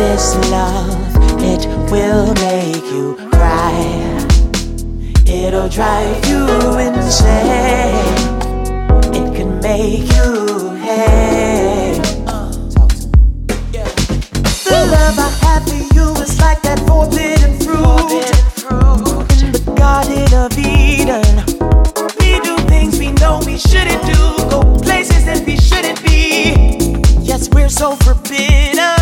this love, it will make you cry. It'll drive you insane. It can make you hate. The love I have for you is like that forbidden fruit, in the Garden of Eden. We do things we know we shouldn't do, go places that we shouldn't be. Yes, we're so forbidden.